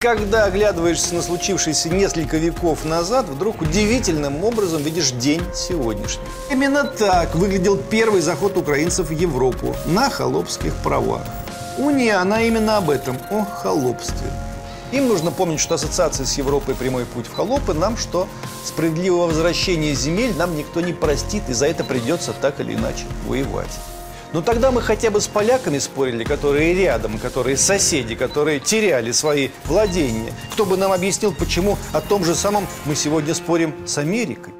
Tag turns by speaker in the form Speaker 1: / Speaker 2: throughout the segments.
Speaker 1: Когда оглядываешься на случившееся несколько веков назад, вдруг удивительным образом видишь день сегодняшний. Именно так выглядел первый заход украинцев в Европу на холопских правах. Уния, она именно об этом, о холопстве. Им нужно помнить, что ассоциация с Европой прямой путь в холопы нам, что справедливого возвращения земель нам никто не простит, и за это придется так или иначе воевать. Но тогда мы хотя бы с поляками спорили, которые рядом, которые соседи, которые теряли свои владения. Кто бы нам объяснил, почему о том же самом мы сегодня спорим с Америкой?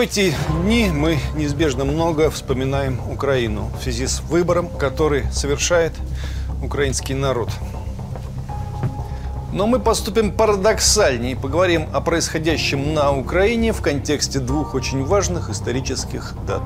Speaker 1: Эти дни мы неизбежно много вспоминаем Украину в связи с выбором, который совершает украинский народ. Но мы поступим парадоксальнее и поговорим о происходящем на Украине в контексте двух очень важных исторических дат.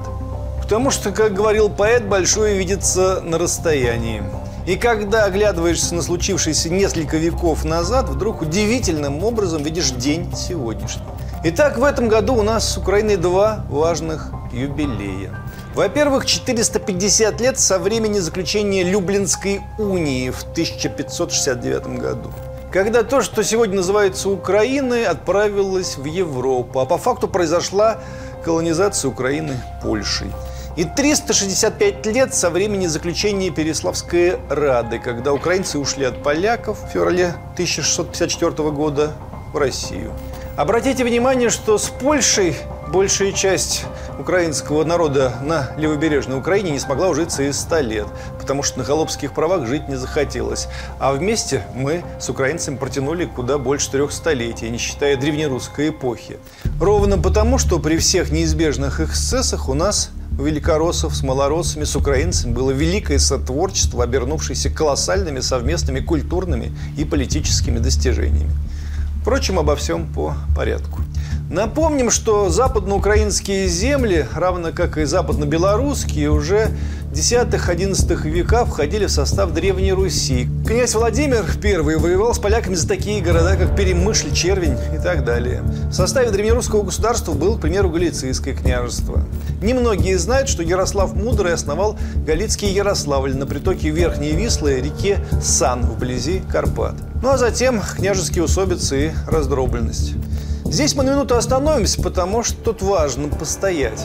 Speaker 1: Потому что, как говорил поэт, большое видится на расстоянии. И когда оглядываешься на случившееся несколько веков назад, вдруг удивительным образом видишь день сегодняшний. Итак, в этом году у нас с Украиной два важных юбилея. Во-первых, 450 лет со времени заключения Люблинской унии в 1569 году. Когда то, что сегодня называется Украиной, отправилось в Европу, а по факту произошла колонизация Украины Польшей. И 365 лет со времени заключения Переславской Рады, когда украинцы ушли от поляков в феврале 1654 года в Россию. Обратите внимание, что с Польшей большая часть украинского народа на левобережной Украине не смогла ужиться и 100 лет, потому что на холопских правах жить не захотелось. А вместе мы с украинцами протянули куда больше трех столетий, не считая древнерусской эпохи. Ровно потому, что при всех неизбежных эксцессах у нас великороссов с малороссами, с украинцами было великое сотворчество, обернувшееся колоссальными совместными культурными и политическими достижениями. Впрочем, обо всем по порядку. Напомним, что западноукраинские земли, равно как и западно-белорусские, уже 10-11 века входили в состав Древней Руси. Князь Владимир I воевал с поляками за такие города, как Перемышль, Червень и так далее. В составе древнерусского государства был, к примеру, Галицийское княжество. Немногие знают, что Ярослав Мудрый основал Галицкий Ярославль на притоке Верхней Вислы, реке Сан, вблизи Карпат. Ну а затем княжеские усобицы и раздробленность. Здесь мы на минуту остановимся, потому что тут важно постоять.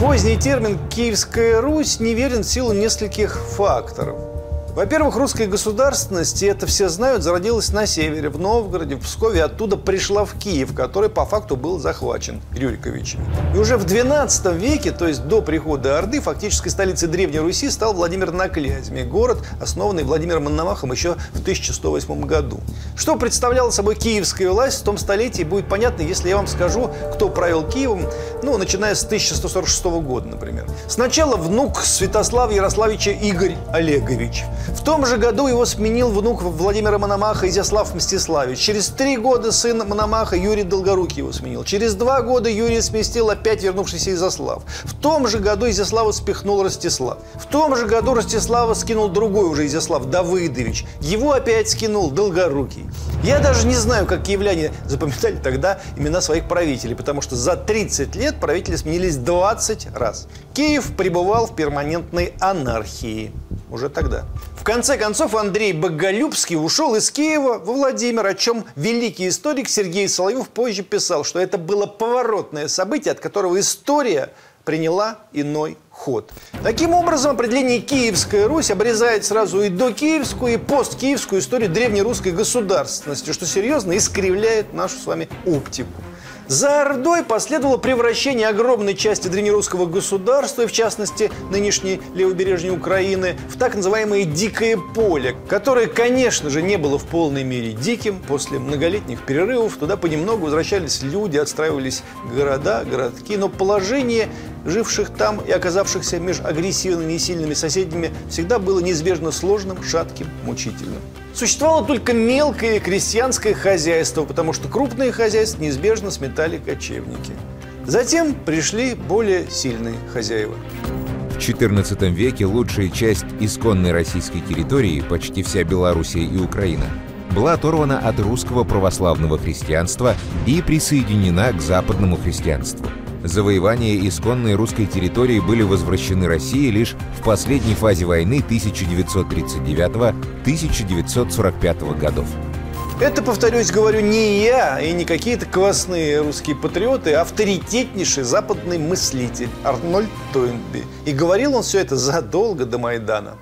Speaker 1: Поздний термин «Киевская Русь» неверен в силу нескольких факторов. Во-первых, русская государственность, и это все знают, зародилась на севере, в Новгороде, в Пскове, оттуда пришла в Киев, который по факту был захвачен Рюриковичами. И уже в XII веке, то есть до прихода Орды, фактической столицей Древней Руси стал Владимир на Клязьме, город, основанный Владимиром Мономахом еще в 1108 году. Что представляла собой киевская власть в том столетии, будет понятно, если я вам скажу, кто правил Киевом, ну, начиная с 1146 года, например. Сначала внук Святослава Ярославича Игорь Олегович – в том же году его сменил внук Владимира Мономаха Изяслав Мстиславич. Через три года сын Мономаха Юрий Долгорукий его сменил. Через два года Юрий сместил опять вернувшийся Изяслав. В том же году Изяслава спихнул Ростислав. В том же году Ростислава скинул другой уже Изяслав, Давыдович. Его опять скинул Долгорукий. Я даже не знаю, как киевляне запоминали тогда имена своих правителей, потому что за 30 лет правители сменились 20 раз. Киев пребывал в перманентной анархии уже тогда. В конце концов, Андрей Боголюбский ушел из Киева во Владимир, о чем великий историк Сергей Соловьев позже писал, что это было поворотное событие, от которого история приняла иной ход. Таким образом, определение «Киевская Русь» обрезает сразу и докиевскую, и посткиевскую историю древнерусской государственности, что серьезно искривляет нашу с вами оптику. За Ордой последовало превращение огромной части древнерусского государства, в частности нынешней левобережной Украины, в так называемое «дикое поле», которое, конечно же, не было в полной мере диким. После многолетних перерывов туда понемногу возвращались люди, отстраивались города, городки, но положение живших там и оказавшихся между агрессивными и сильными соседями всегда было неизбежно сложным, шатким, мучительным. Существовало только мелкое крестьянское хозяйство, потому что крупные хозяйства неизбежно сметали кочевники. Затем пришли более сильные хозяева.
Speaker 2: XIV веке лучшая часть исконной российской территории, почти вся Белоруссия и Украина, была оторвана от русского православного христианства и присоединена к западному христианству. Завоевания исконной русской территории были возвращены России лишь в последней фазе войны 1939-1945 годов.
Speaker 1: Это, повторюсь, говорю не я и не какие-то квасные русские патриоты, а авторитетнейший западный мыслитель Арнольд Тойнби. И говорил он все это задолго до Майдана.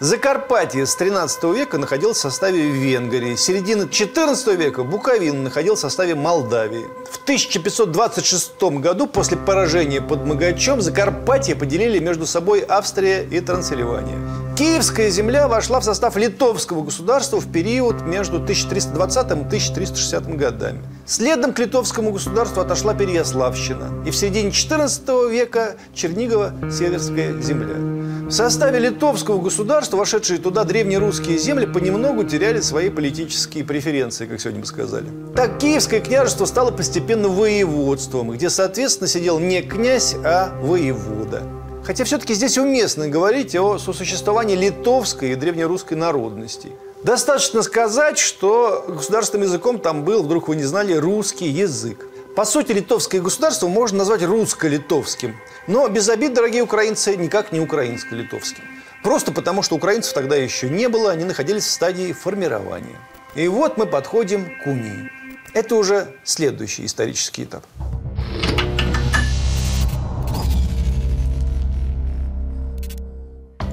Speaker 1: Закарпатье с 13 века находилось в составе Венгрии. С середины 14 века Буковина находилась в составе Молдавии. В 1526 году, после поражения под Магачом, Закарпатье поделили между собой Австрия и Трансильвания. Киевская земля вошла в состав литовского государства в период между 1320 и 1360 годами. Следом к литовскому государству отошла Переяславщина. И в середине 14 века Чернигово-Северская земля. В составе литовского государства, вошедшие туда древнерусские земли, понемногу теряли свои политические преференции, как сегодня мы сказали. Так Киевское княжество стало постепенно воеводством, где, соответственно, сидел не князь, а воевода. Хотя все-таки здесь уместно говорить о сосуществовании литовской и древнерусской народностей. Достаточно сказать, что государственным языком там был, вдруг вы не знали, русский язык. По сути, литовское государство можно назвать русско-литовским. Но без обид, дорогие украинцы, никак не украинско-литовским. Просто потому, что украинцев тогда еще не было, они находились в стадии формирования. И вот мы подходим к унии. Это уже следующий исторический этап.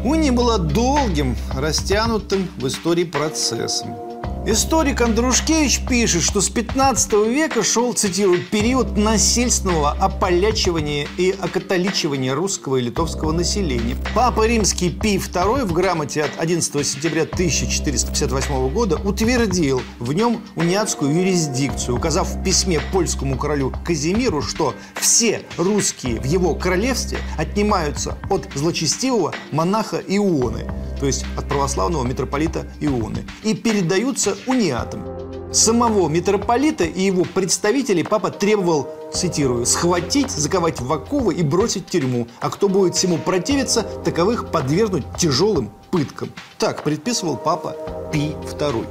Speaker 1: Уния была долгим, растянутым в истории процессом. Историк Андрушкевич пишет, что с 15 века шел, цитирую, период насильственного ополячивания и окатоличивания русского и литовского населения. Папа Римский Пий II в грамоте от 11 сентября 1458 года утвердил в нем униатскую юрисдикцию, указав в письме польскому королю Казимиру, что все русские в его королевстве отнимаются от злочестивого монаха Ионы, то есть от православного митрополита Ионы, и передаются униатам. Самого митрополита и его представителей папа требовал, цитирую, «схватить, заковать в оковы и бросить в тюрьму, а кто будет всему противиться, таковых подвергнуть тяжелым пыткам». Так предписывал папа Пий II.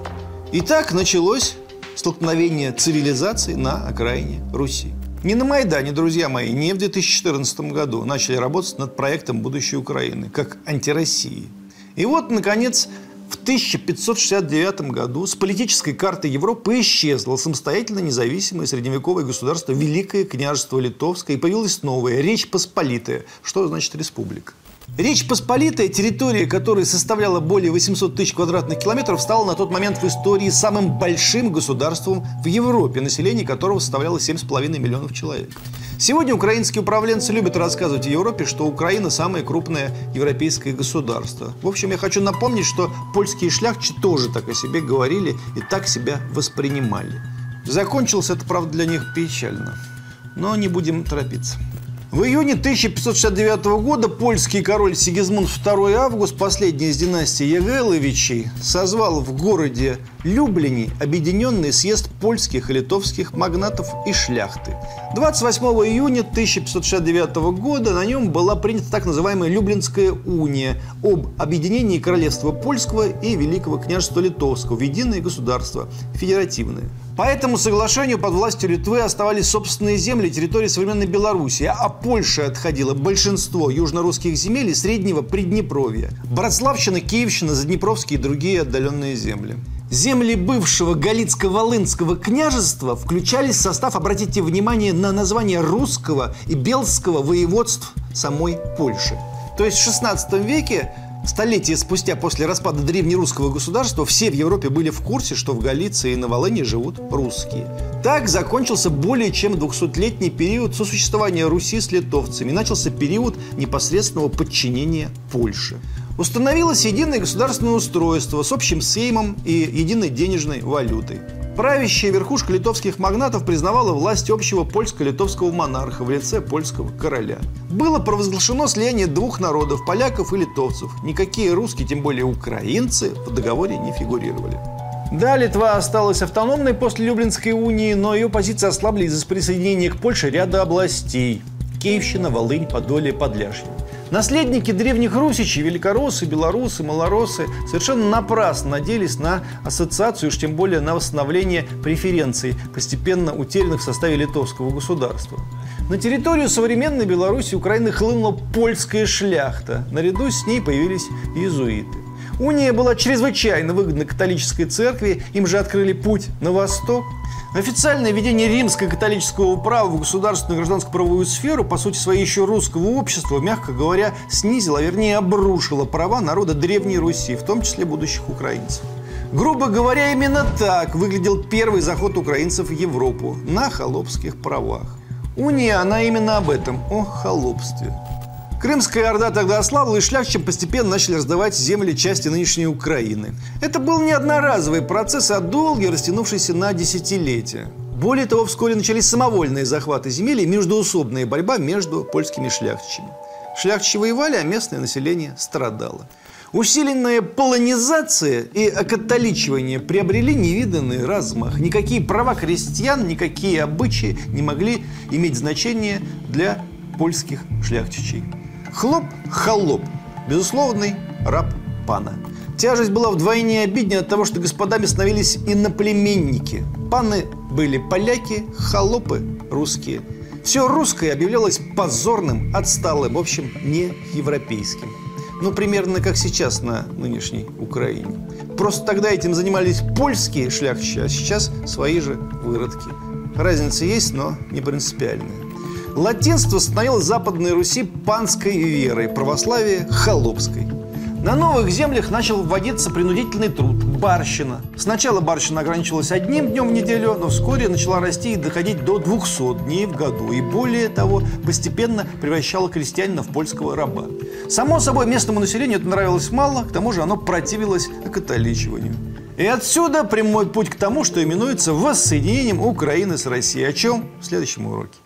Speaker 1: И так началось столкновение цивилизаций на окраине Руси. Не на Майдане, друзья мои, не в 2014 году начали работать над проектом будущей Украины, как антироссии. И вот, наконец, в 1569 году с политической карты Европы исчезло самостоятельно независимое средневековое государство Великое княжество Литовское и появилось новое – Речь Посполитая. Что значит республика? Речь Посполитая, территория которой составляла более 800 тысяч квадратных километров, стала на тот момент в истории самым большим государством в Европе, население которого составляло 7,5 миллионов человек. Сегодня украинские управленцы любят рассказывать Европе, что Украина самое крупное европейское государство. В общем, я хочу напомнить, что польские шляхчи тоже так о себе говорили и так себя воспринимали. Закончилось это, правда, для них печально. Но не будем торопиться. В июне 1569 года польский король Сигизмунд II Август, последний из династии Егайловичей, созвал в городе Люблине объединенный съезд польских и литовских магнатов и шляхты. 28 июня 1569 года на нем была принята так называемая Люблинская уния об объединении королевства польского и Великого княжества литовского в единое государство, федеративное. По этому соглашению под властью Литвы оставались собственные земли территории современной Беларуси, а Польше отходило большинство южно-русских земель и среднего Приднепровья. Братславщина, Киевщина, Заднепровские и другие отдаленные земли. Земли бывшего Галицко-Волынского княжества включались в состав, обратите внимание, на название русского и белского воеводств самой Польши. То есть в XVI веке Столетия спустя после распада древнерусского государства все в Европе были в курсе, что в Галиции и на Волыне живут русские. Так закончился более чем 200-летний период сосуществования Руси с литовцами. Начался период непосредственного подчинения Польши. Установилось единое государственное устройство с общим сеймом и единой денежной валютой. Правящая верхушка литовских магнатов признавала власть общего польско-литовского монарха в лице польского короля. Было провозглашено слияние двух народов – поляков и литовцев. Никакие русские, тем более украинцы, в договоре не фигурировали. Да, Литва осталась автономной после Люблинской унии, но ее позиции ослабли из-за присоединения к Польше ряда областей – Киевщина, Волынь, Подолье, Подляшье. Наследники древних русичей, великороссы, белорусы, малоросы совершенно напрасно надеялись на ассоциацию, уж тем более на восстановление преференций, постепенно утерянных в составе литовского государства. На территорию современной Беларуси Украины хлынула польская шляхта. Наряду с ней появились иезуиты. Уния была чрезвычайно выгодна католической церкви, им же открыли путь на восток. Официальное введение римского католического права в государственную гражданско-правовую сферу, по сути своей еще русского общества, мягко говоря, снизило, а вернее обрушило права народа Древней Руси, в том числе будущих украинцев. Грубо говоря, именно так выглядел первый заход украинцев в Европу на холопских правах. Уния, она именно об этом, о холопстве. Крымская Орда тогда ослабла, и шляхтичам постепенно начали раздавать земли части нынешней Украины. Это был не одноразовый процесс, а долгий, растянувшийся на десятилетия. Более того, вскоре начались самовольные захваты земель и междуусобная борьба между польскими шляхтичами. Шляхтичи воевали, а местное население страдало. Усиленная полонизация и окатоличивание приобрели невиданный размах. Никакие права крестьян, никакие обычаи не могли иметь значения для польских шляхтичей. Хлоп – холоп, безусловный раб пана. Тяжесть была вдвойне обиднее от того, что господами становились иноплеменники. Паны были поляки, холопы – русские. Все русское объявлялось позорным, отсталым, в общем, не европейским. Ну, примерно как сейчас на нынешней Украине. Просто тогда этим занимались польские шляхтичи, а сейчас свои же выродки. Разница есть, но не принципиальная. Латинство становилось Западной Руси панской верой, православие – холопской. На новых землях начал вводиться принудительный труд – барщина. Сначала барщина ограничивалась одним днем в неделю, но вскоре начала расти и доходить до 200 дней в году. И более того, постепенно превращала крестьянина в польского раба. Само собой, местному населению это нравилось мало, к тому же оно противилось окатоличиванию. И отсюда прямой путь к тому, что именуется воссоединением Украины с Россией. О чем в следующем уроке.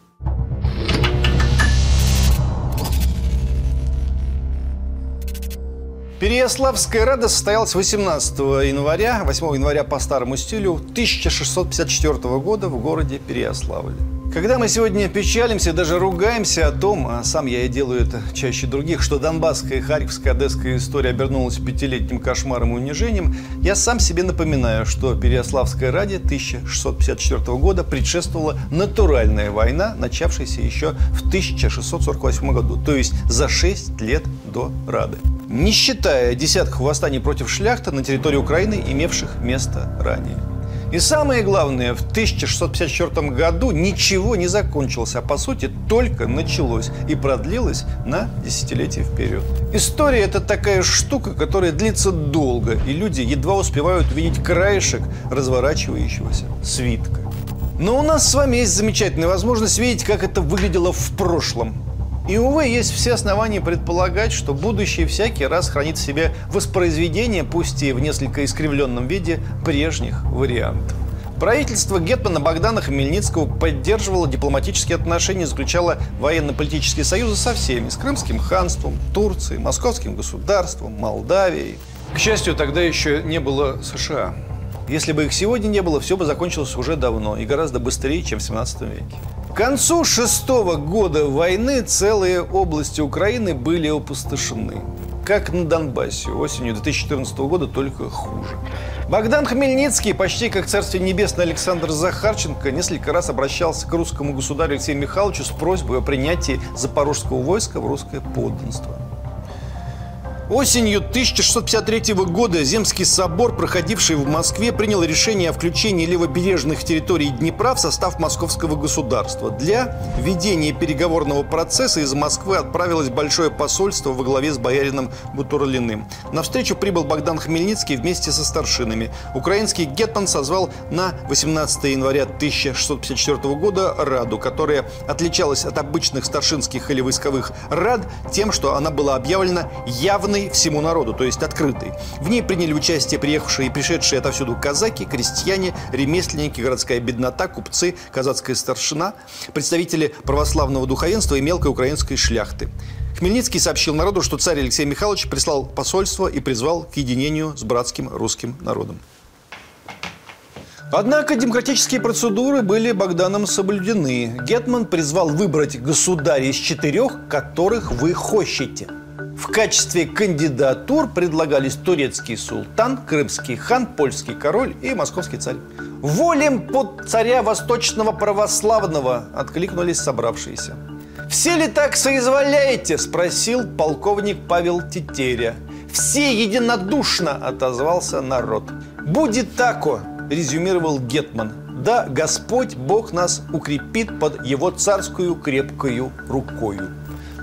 Speaker 1: Переяславская Рада состоялась 18 января, 8 января по старому стилю 1654 года в городе Переяславле. Когда мы сегодня печалимся, даже ругаемся о том, а сам я и делаю это чаще других, что донбасская, харьковская, одесская история обернулась пятилетним кошмаром и унижением, я сам себе напоминаю, что Переяславская ради 1654 года предшествовала натуральная война, начавшаяся еще в 1648 году, то есть за 6 лет до Рады. Не считая десятков восстаний против шляхта на территории Украины, имевших место ранее. И самое главное, в 1654 году ничего не закончилось, а по сути только началось и продлилось на десятилетия вперед. История – это такая штука, которая длится долго, и люди едва успевают увидеть краешек разворачивающегося свитка. Но у нас с вами есть замечательная возможность видеть, как это выглядело в прошлом. И, увы, есть все основания предполагать, что будущее всякий раз хранит в себе воспроизведение, пусть и в несколько искривленном виде, прежних вариантов. Правительство Гетмана Богдана Хмельницкого поддерживало дипломатические отношения, заключало военно-политические союзы со всеми, с Крымским ханством, Турцией, Московским государством, Молдавией. К счастью, тогда еще не было США. Если бы их сегодня не было, все бы закончилось уже давно и гораздо быстрее, чем в 17 веке. К концу шестого года войны целые области Украины были опустошены. Как на Донбассе осенью 2014 года, только хуже. Богдан Хмельницкий, почти как царствие небесное Александр Захарченко, несколько раз обращался к русскому государю Алексею Михайловичу с просьбой о принятии запорожского войска в русское подданство. Осенью 1653 года Земский собор, проходивший в Москве, принял решение о включении левобережных территорий Днепра в состав московского государства. Для ведения переговорного процесса из Москвы отправилось большое посольство во главе с боярином Бутурлиным. На встречу прибыл Богдан Хмельницкий вместе со старшинами. Украинский гетман созвал на 18 января 1654 года Раду, которая отличалась от обычных старшинских или войсковых Рад тем, что она была объявлена явной доступной всему народу, то есть открытой. В ней приняли участие приехавшие и пришедшие отовсюду казаки, крестьяне, ремесленники, городская беднота, купцы, казацкая старшина, представители православного духовенства и мелкой украинской шляхты. Хмельницкий сообщил народу, что царь Алексей Михайлович прислал посольство и призвал к единению с братским русским народом. Однако демократические процедуры были Богданом соблюдены. Гетман призвал выбрать государя из четырех, которых вы хочете. В качестве кандидатур предлагались турецкий султан, крымский хан, польский король и московский царь. «Волем под царя восточного православного!» – откликнулись собравшиеся. «Все ли так соизволяете?» – спросил полковник Павел Тетеря. «Все единодушно!» – отозвался народ. «Будет тако!» – резюмировал Гетман. «Да Господь Бог нас укрепит под его царскую крепкую рукою».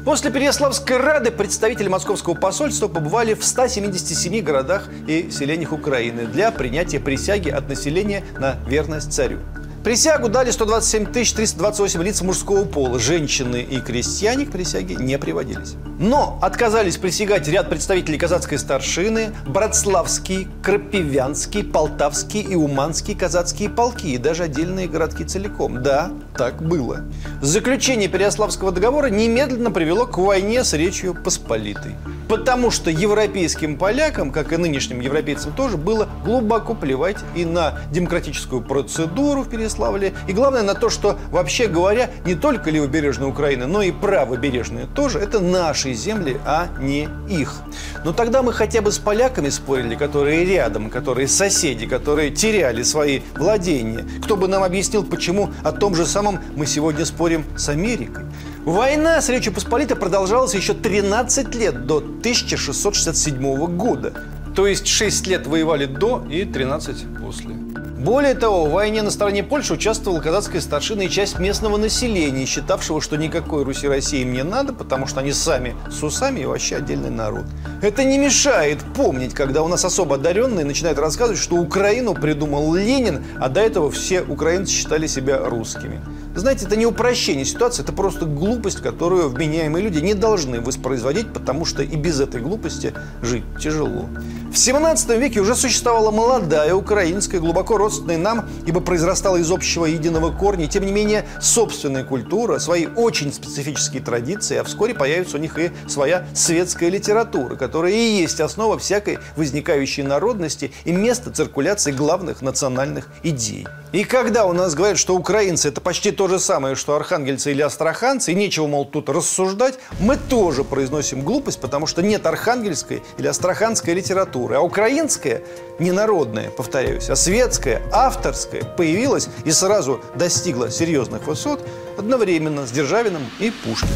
Speaker 1: После Переяславской Рады представители московского посольства побывали в 177 городах и селениях Украины для принятия присяги от населения на верность царю. Присягу дали 127 328 лиц мужского пола. Женщины и крестьяне к присяге не приводились. Но отказались присягать ряд представителей казацкой старшины, Братславский, Крапивянский, Полтавский и Уманский казацкие полки и даже отдельные городки целиком. Да, так было. Заключение Переяславского договора немедленно привело к войне с Речью Посполитой. Потому что европейским полякам, как и нынешним европейцам тоже, было глубоко плевать и на демократическую процедуру в Переславле, и главное на то, что, вообще говоря, не только левобережная Украина, но и правобережная тоже, это наши земли, а не их. Но тогда мы хотя бы с поляками спорили, которые рядом, которые соседи, которые теряли свои владения. Кто бы нам объяснил, почему о том же самом мы сегодня спорим с Америкой? Война с Речью Посполитой продолжалась еще 13 лет, до 1667 года. То есть 6 лет воевали до и 13 после. Более того, в войне на стороне Польши участвовала казацкая старшина и часть местного населения, считавшего, что никакой Руси России им не надо, потому что они сами с усами и вообще отдельный народ. Это не мешает помнить, когда у нас особо одаренные начинают рассказывать, что Украину придумал Ленин, а до этого все украинцы считали себя русскими. Знаете, это не упрощение ситуации, это просто глупость, которую вменяемые люди не должны воспроизводить, потому что и без этой глупости жить тяжело. В 17 веке уже существовала молодая украинская, глубоко родственная нам, ибо произрастала из общего единого корня, тем не менее собственная культура, свои очень специфические традиции, а вскоре появится у них и своя светская литература, которая и есть основа всякой возникающей народности и место циркуляции главных национальных идей. И когда у нас говорят, что украинцы это почти то же самое, что архангельцы или астраханцы, и нечего, мол, тут рассуждать, мы тоже произносим глупость, потому что нет архангельской или астраханской литературы. А украинская, не народная, повторяюсь, а светская, авторская, появилась и сразу достигла серьезных высот одновременно с Державиным и Пушкиным.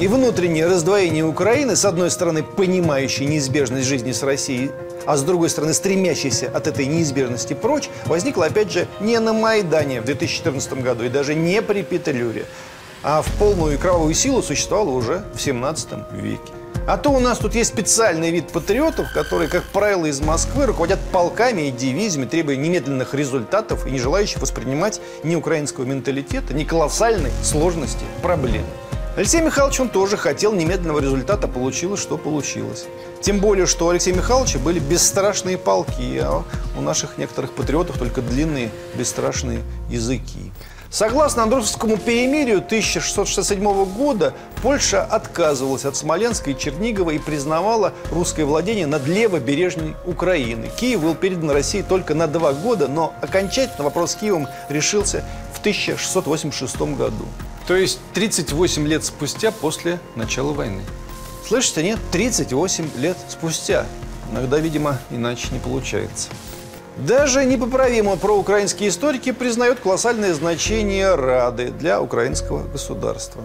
Speaker 1: И внутреннее раздвоение Украины, с одной стороны, понимающей неизбежность жизни с Россией, а с другой стороны, стремящейся от этой неизбежности прочь, возникло, опять же, не на Майдане в 2014 году и даже не при Петлюре, а в полную и кровавую силу существовало уже в 17 веке. А то у нас тут есть специальный вид патриотов, которые, как правило, из Москвы руководят полками и дивизиями, требуя немедленных результатов и не желающих воспринимать ни украинского менталитета, ни колоссальной сложности проблемы. Алексей Михайлович, он тоже хотел немедленного результата, получилось, что получилось. Тем более, что у Алексея Михайловича были бесстрашные полки, а у наших некоторых патриотов только длинные бесстрашные языки. Согласно Андрусовскому перемирию 1667 года, Польша отказывалась от Смоленска и Чернигова и признавала русское владение над левобережной Украины. Киев был передан России только на два года, но окончательно вопрос с Киевом решился в 1686 году. То есть 38 лет спустя после начала войны. Слышите, нет? 38 лет спустя. Иногда, видимо, иначе не получается. Даже непоправимо проукраинские историки признают колоссальное значение Рады для украинского государства.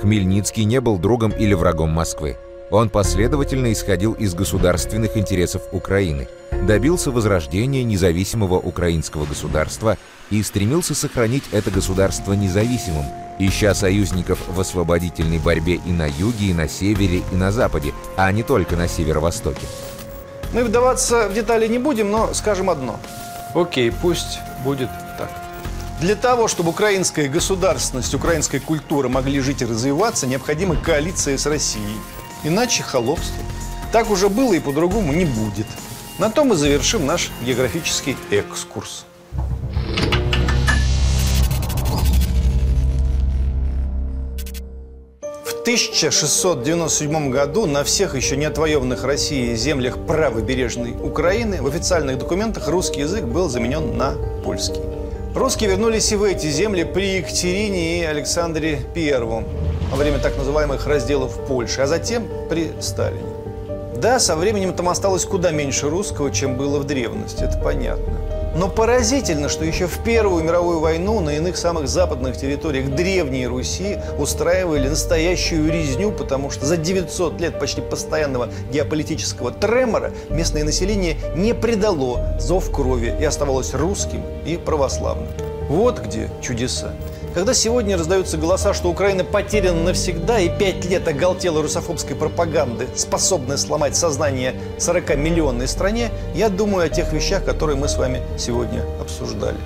Speaker 2: Хмельницкий не был другом или врагом Москвы. Он последовательно исходил из государственных интересов Украины, добился возрождения независимого украинского государства и стремился сохранить это государство независимым, ища союзников в освободительной борьбе и на юге, и на севере, и на западе, а не только на северо-востоке.
Speaker 1: Мы вдаваться в детали не будем, но скажем одно. Окей, пусть будет так. Для того, чтобы украинская государственность, украинская культура могли жить и развиваться, необходима коалиция с Россией. Иначе холопство. Так уже было и по-другому не будет. На том мы завершим наш географический экскурс. 1697 году на всех еще не отвоеванных Россией землях правобережной Украины в официальных документах русский язык был заменен на польский. Русские вернулись и в эти земли при Екатерине и Александре I во время так называемых разделов Польши, а затем при Сталине. Да, со временем там осталось куда меньше русского, чем было в древности, это понятно. Но поразительно, что еще в Первую мировую войну на иных самых западных территориях Древней Руси устраивали настоящую резню, потому что за 900 лет почти постоянного геополитического тремора местное население не предало зов крови и оставалось русским и православным. Вот где чудеса. Когда сегодня раздаются голоса, что Украина потеряна навсегда, и пять лет оголтела русофобской пропаганды, способная сломать сознание 40-миллионной стране, я думаю о тех вещах, которые мы с вами сегодня обсуждали.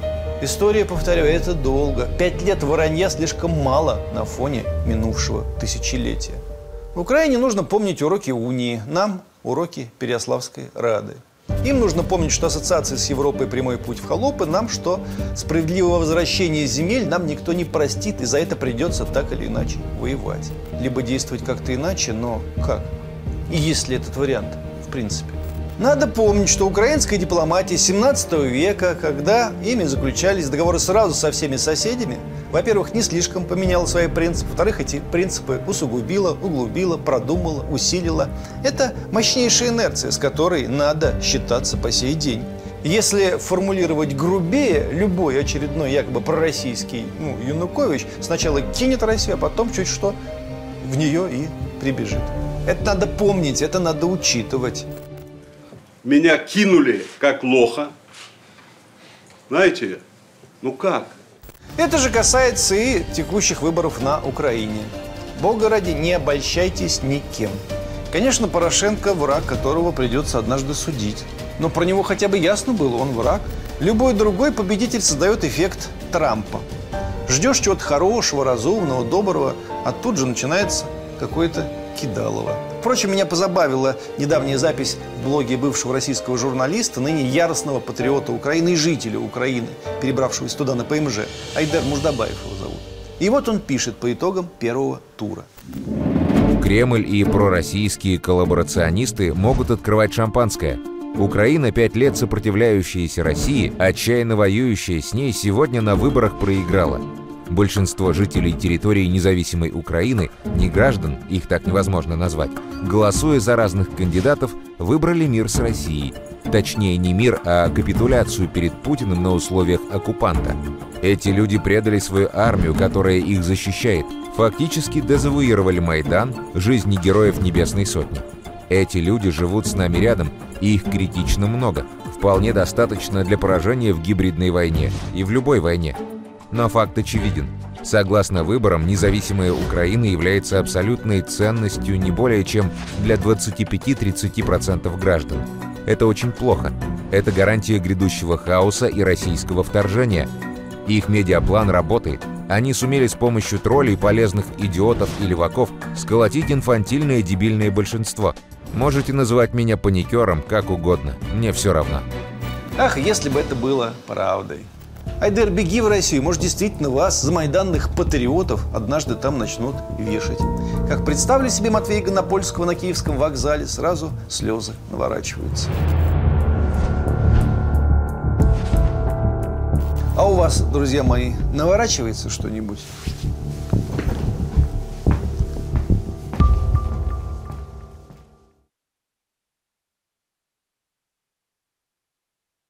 Speaker 1: История, повторяю, это долго. Пять лет воронья слишком мало на фоне минувшего тысячелетия. В Украине нужно помнить уроки унии, нам уроки Переославской Рады. Им нужно помнить, что ассоциация с Европой – прямой путь в холопы, нам, что справедливого возвращения земель нам никто не простит, и за это придется так или иначе воевать. Либо действовать как-то иначе, но как? И есть ли этот вариант, в принципе? Надо помнить, что украинская дипломатия 17 века, когда ими заключались договоры сразу со всеми соседями, во-первых, не слишком поменяла свои принципы, во-вторых, эти принципы усугубила, углубила, продумала, усилила. Это мощнейшая инерция, с которой надо считаться по сей день. Если формулировать грубее, любой очередной якобы пророссийский ну, Янукович сначала кинет Россию, а потом чуть что в нее и прибежит. Это надо помнить, это надо учитывать
Speaker 3: меня кинули как лоха. Знаете, ну как?
Speaker 1: Это же касается и текущих выборов на Украине. Бога ради, не обольщайтесь никем. Конечно, Порошенко враг, которого придется однажды судить. Но про него хотя бы ясно было, он враг. Любой другой победитель создает эффект Трампа. Ждешь чего-то хорошего, разумного, доброго, а тут же начинается какое-то кидалово. Впрочем, меня позабавила недавняя запись в блоге бывшего российского журналиста, ныне яростного патриота Украины и жителя Украины, перебравшегося туда на ПМЖ. Айдер Муждабаев его зовут. И вот он пишет по итогам первого тура.
Speaker 2: Кремль и пророссийские коллаборационисты могут открывать шампанское. Украина, пять лет сопротивляющаяся России, отчаянно воюющая с ней, сегодня на выборах проиграла. Большинство жителей территории независимой Украины, не граждан, их так невозможно назвать, голосуя за разных кандидатов, выбрали мир с Россией. Точнее, не мир, а капитуляцию перед Путиным на условиях оккупанта. Эти люди предали свою армию, которая их защищает, фактически дезавуировали Майдан, жизни героев Небесной Сотни. Эти люди живут с нами рядом, и их критично много. Вполне достаточно для поражения в гибридной войне и в любой войне но факт очевиден. Согласно выборам, независимая Украина является абсолютной ценностью не более чем для 25-30% граждан. Это очень плохо. Это гарантия грядущего хаоса и российского вторжения. Их медиаплан работает. Они сумели с помощью троллей, полезных идиотов и леваков сколотить инфантильное дебильное большинство. Можете называть меня паникером, как угодно. Мне все равно.
Speaker 1: Ах, если бы это было правдой. Айдер, беги в Россию, может, действительно вас, за майданных патриотов, однажды там начнут вешать. Как представлю себе Матвея Гонопольского на Киевском вокзале, сразу слезы наворачиваются. А у вас, друзья мои, наворачивается что-нибудь?